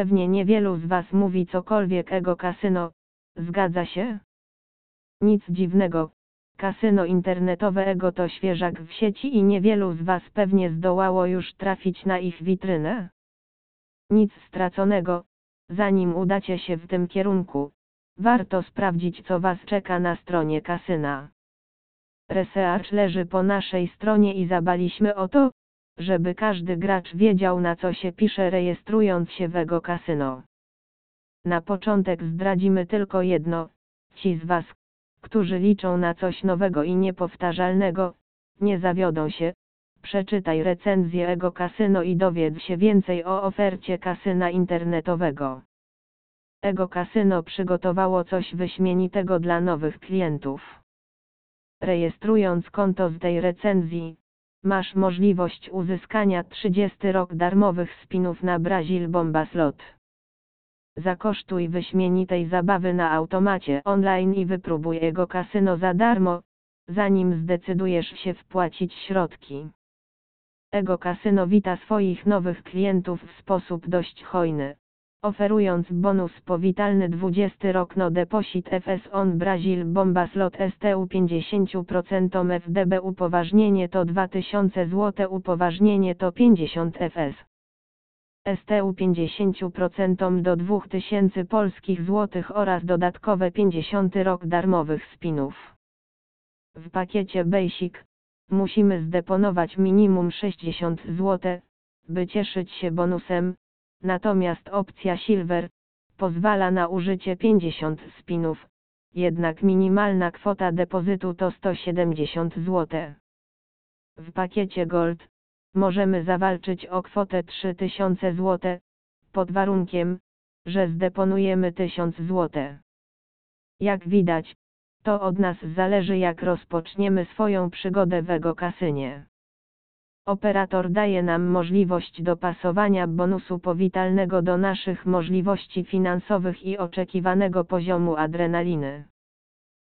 Pewnie niewielu z Was mówi cokolwiek ego kasyno, zgadza się? Nic dziwnego, kasyno internetowe ego to świeżak w sieci i niewielu z Was pewnie zdołało już trafić na ich witrynę. Nic straconego, zanim udacie się w tym kierunku, warto sprawdzić co Was czeka na stronie kasyna. Research leży po naszej stronie i zabaliśmy o to, żeby każdy gracz wiedział na co się pisze rejestrując się w Ego Casino. Na początek zdradzimy tylko jedno, ci z Was, którzy liczą na coś nowego i niepowtarzalnego, nie zawiodą się, przeczytaj recenzję Ego Casino i dowiedz się więcej o ofercie kasyna internetowego. Ego Casino przygotowało coś wyśmienitego dla nowych klientów. Rejestrując konto z tej recenzji, masz możliwość uzyskania 30 rok darmowych spinów na Brazil Bomba Slot. Zakosztuj wyśmienitej zabawy na automacie online i wypróbuj jego kasyno za darmo, zanim zdecydujesz się wpłacić środki. Ego Kasyno wita swoich nowych klientów w sposób dość hojny oferując bonus powitalny 20 rok no deposit FS on Brazil bomba slot STU 50% FDB upoważnienie to 2000 zł upoważnienie to 50 FS. STU 50% do 2000 polskich złotych oraz dodatkowe 50 rok darmowych spinów. W pakiecie Basic musimy zdeponować minimum 60 zł, by cieszyć się bonusem, Natomiast opcja Silver pozwala na użycie 50 spinów, jednak minimalna kwota depozytu to 170 zł. W pakiecie Gold możemy zawalczyć o kwotę 3000 zł, pod warunkiem, że zdeponujemy 1000 zł. Jak widać, to od nas zależy jak rozpoczniemy swoją przygodę w Ego Kasynie. Operator daje nam możliwość dopasowania bonusu powitalnego do naszych możliwości finansowych i oczekiwanego poziomu adrenaliny.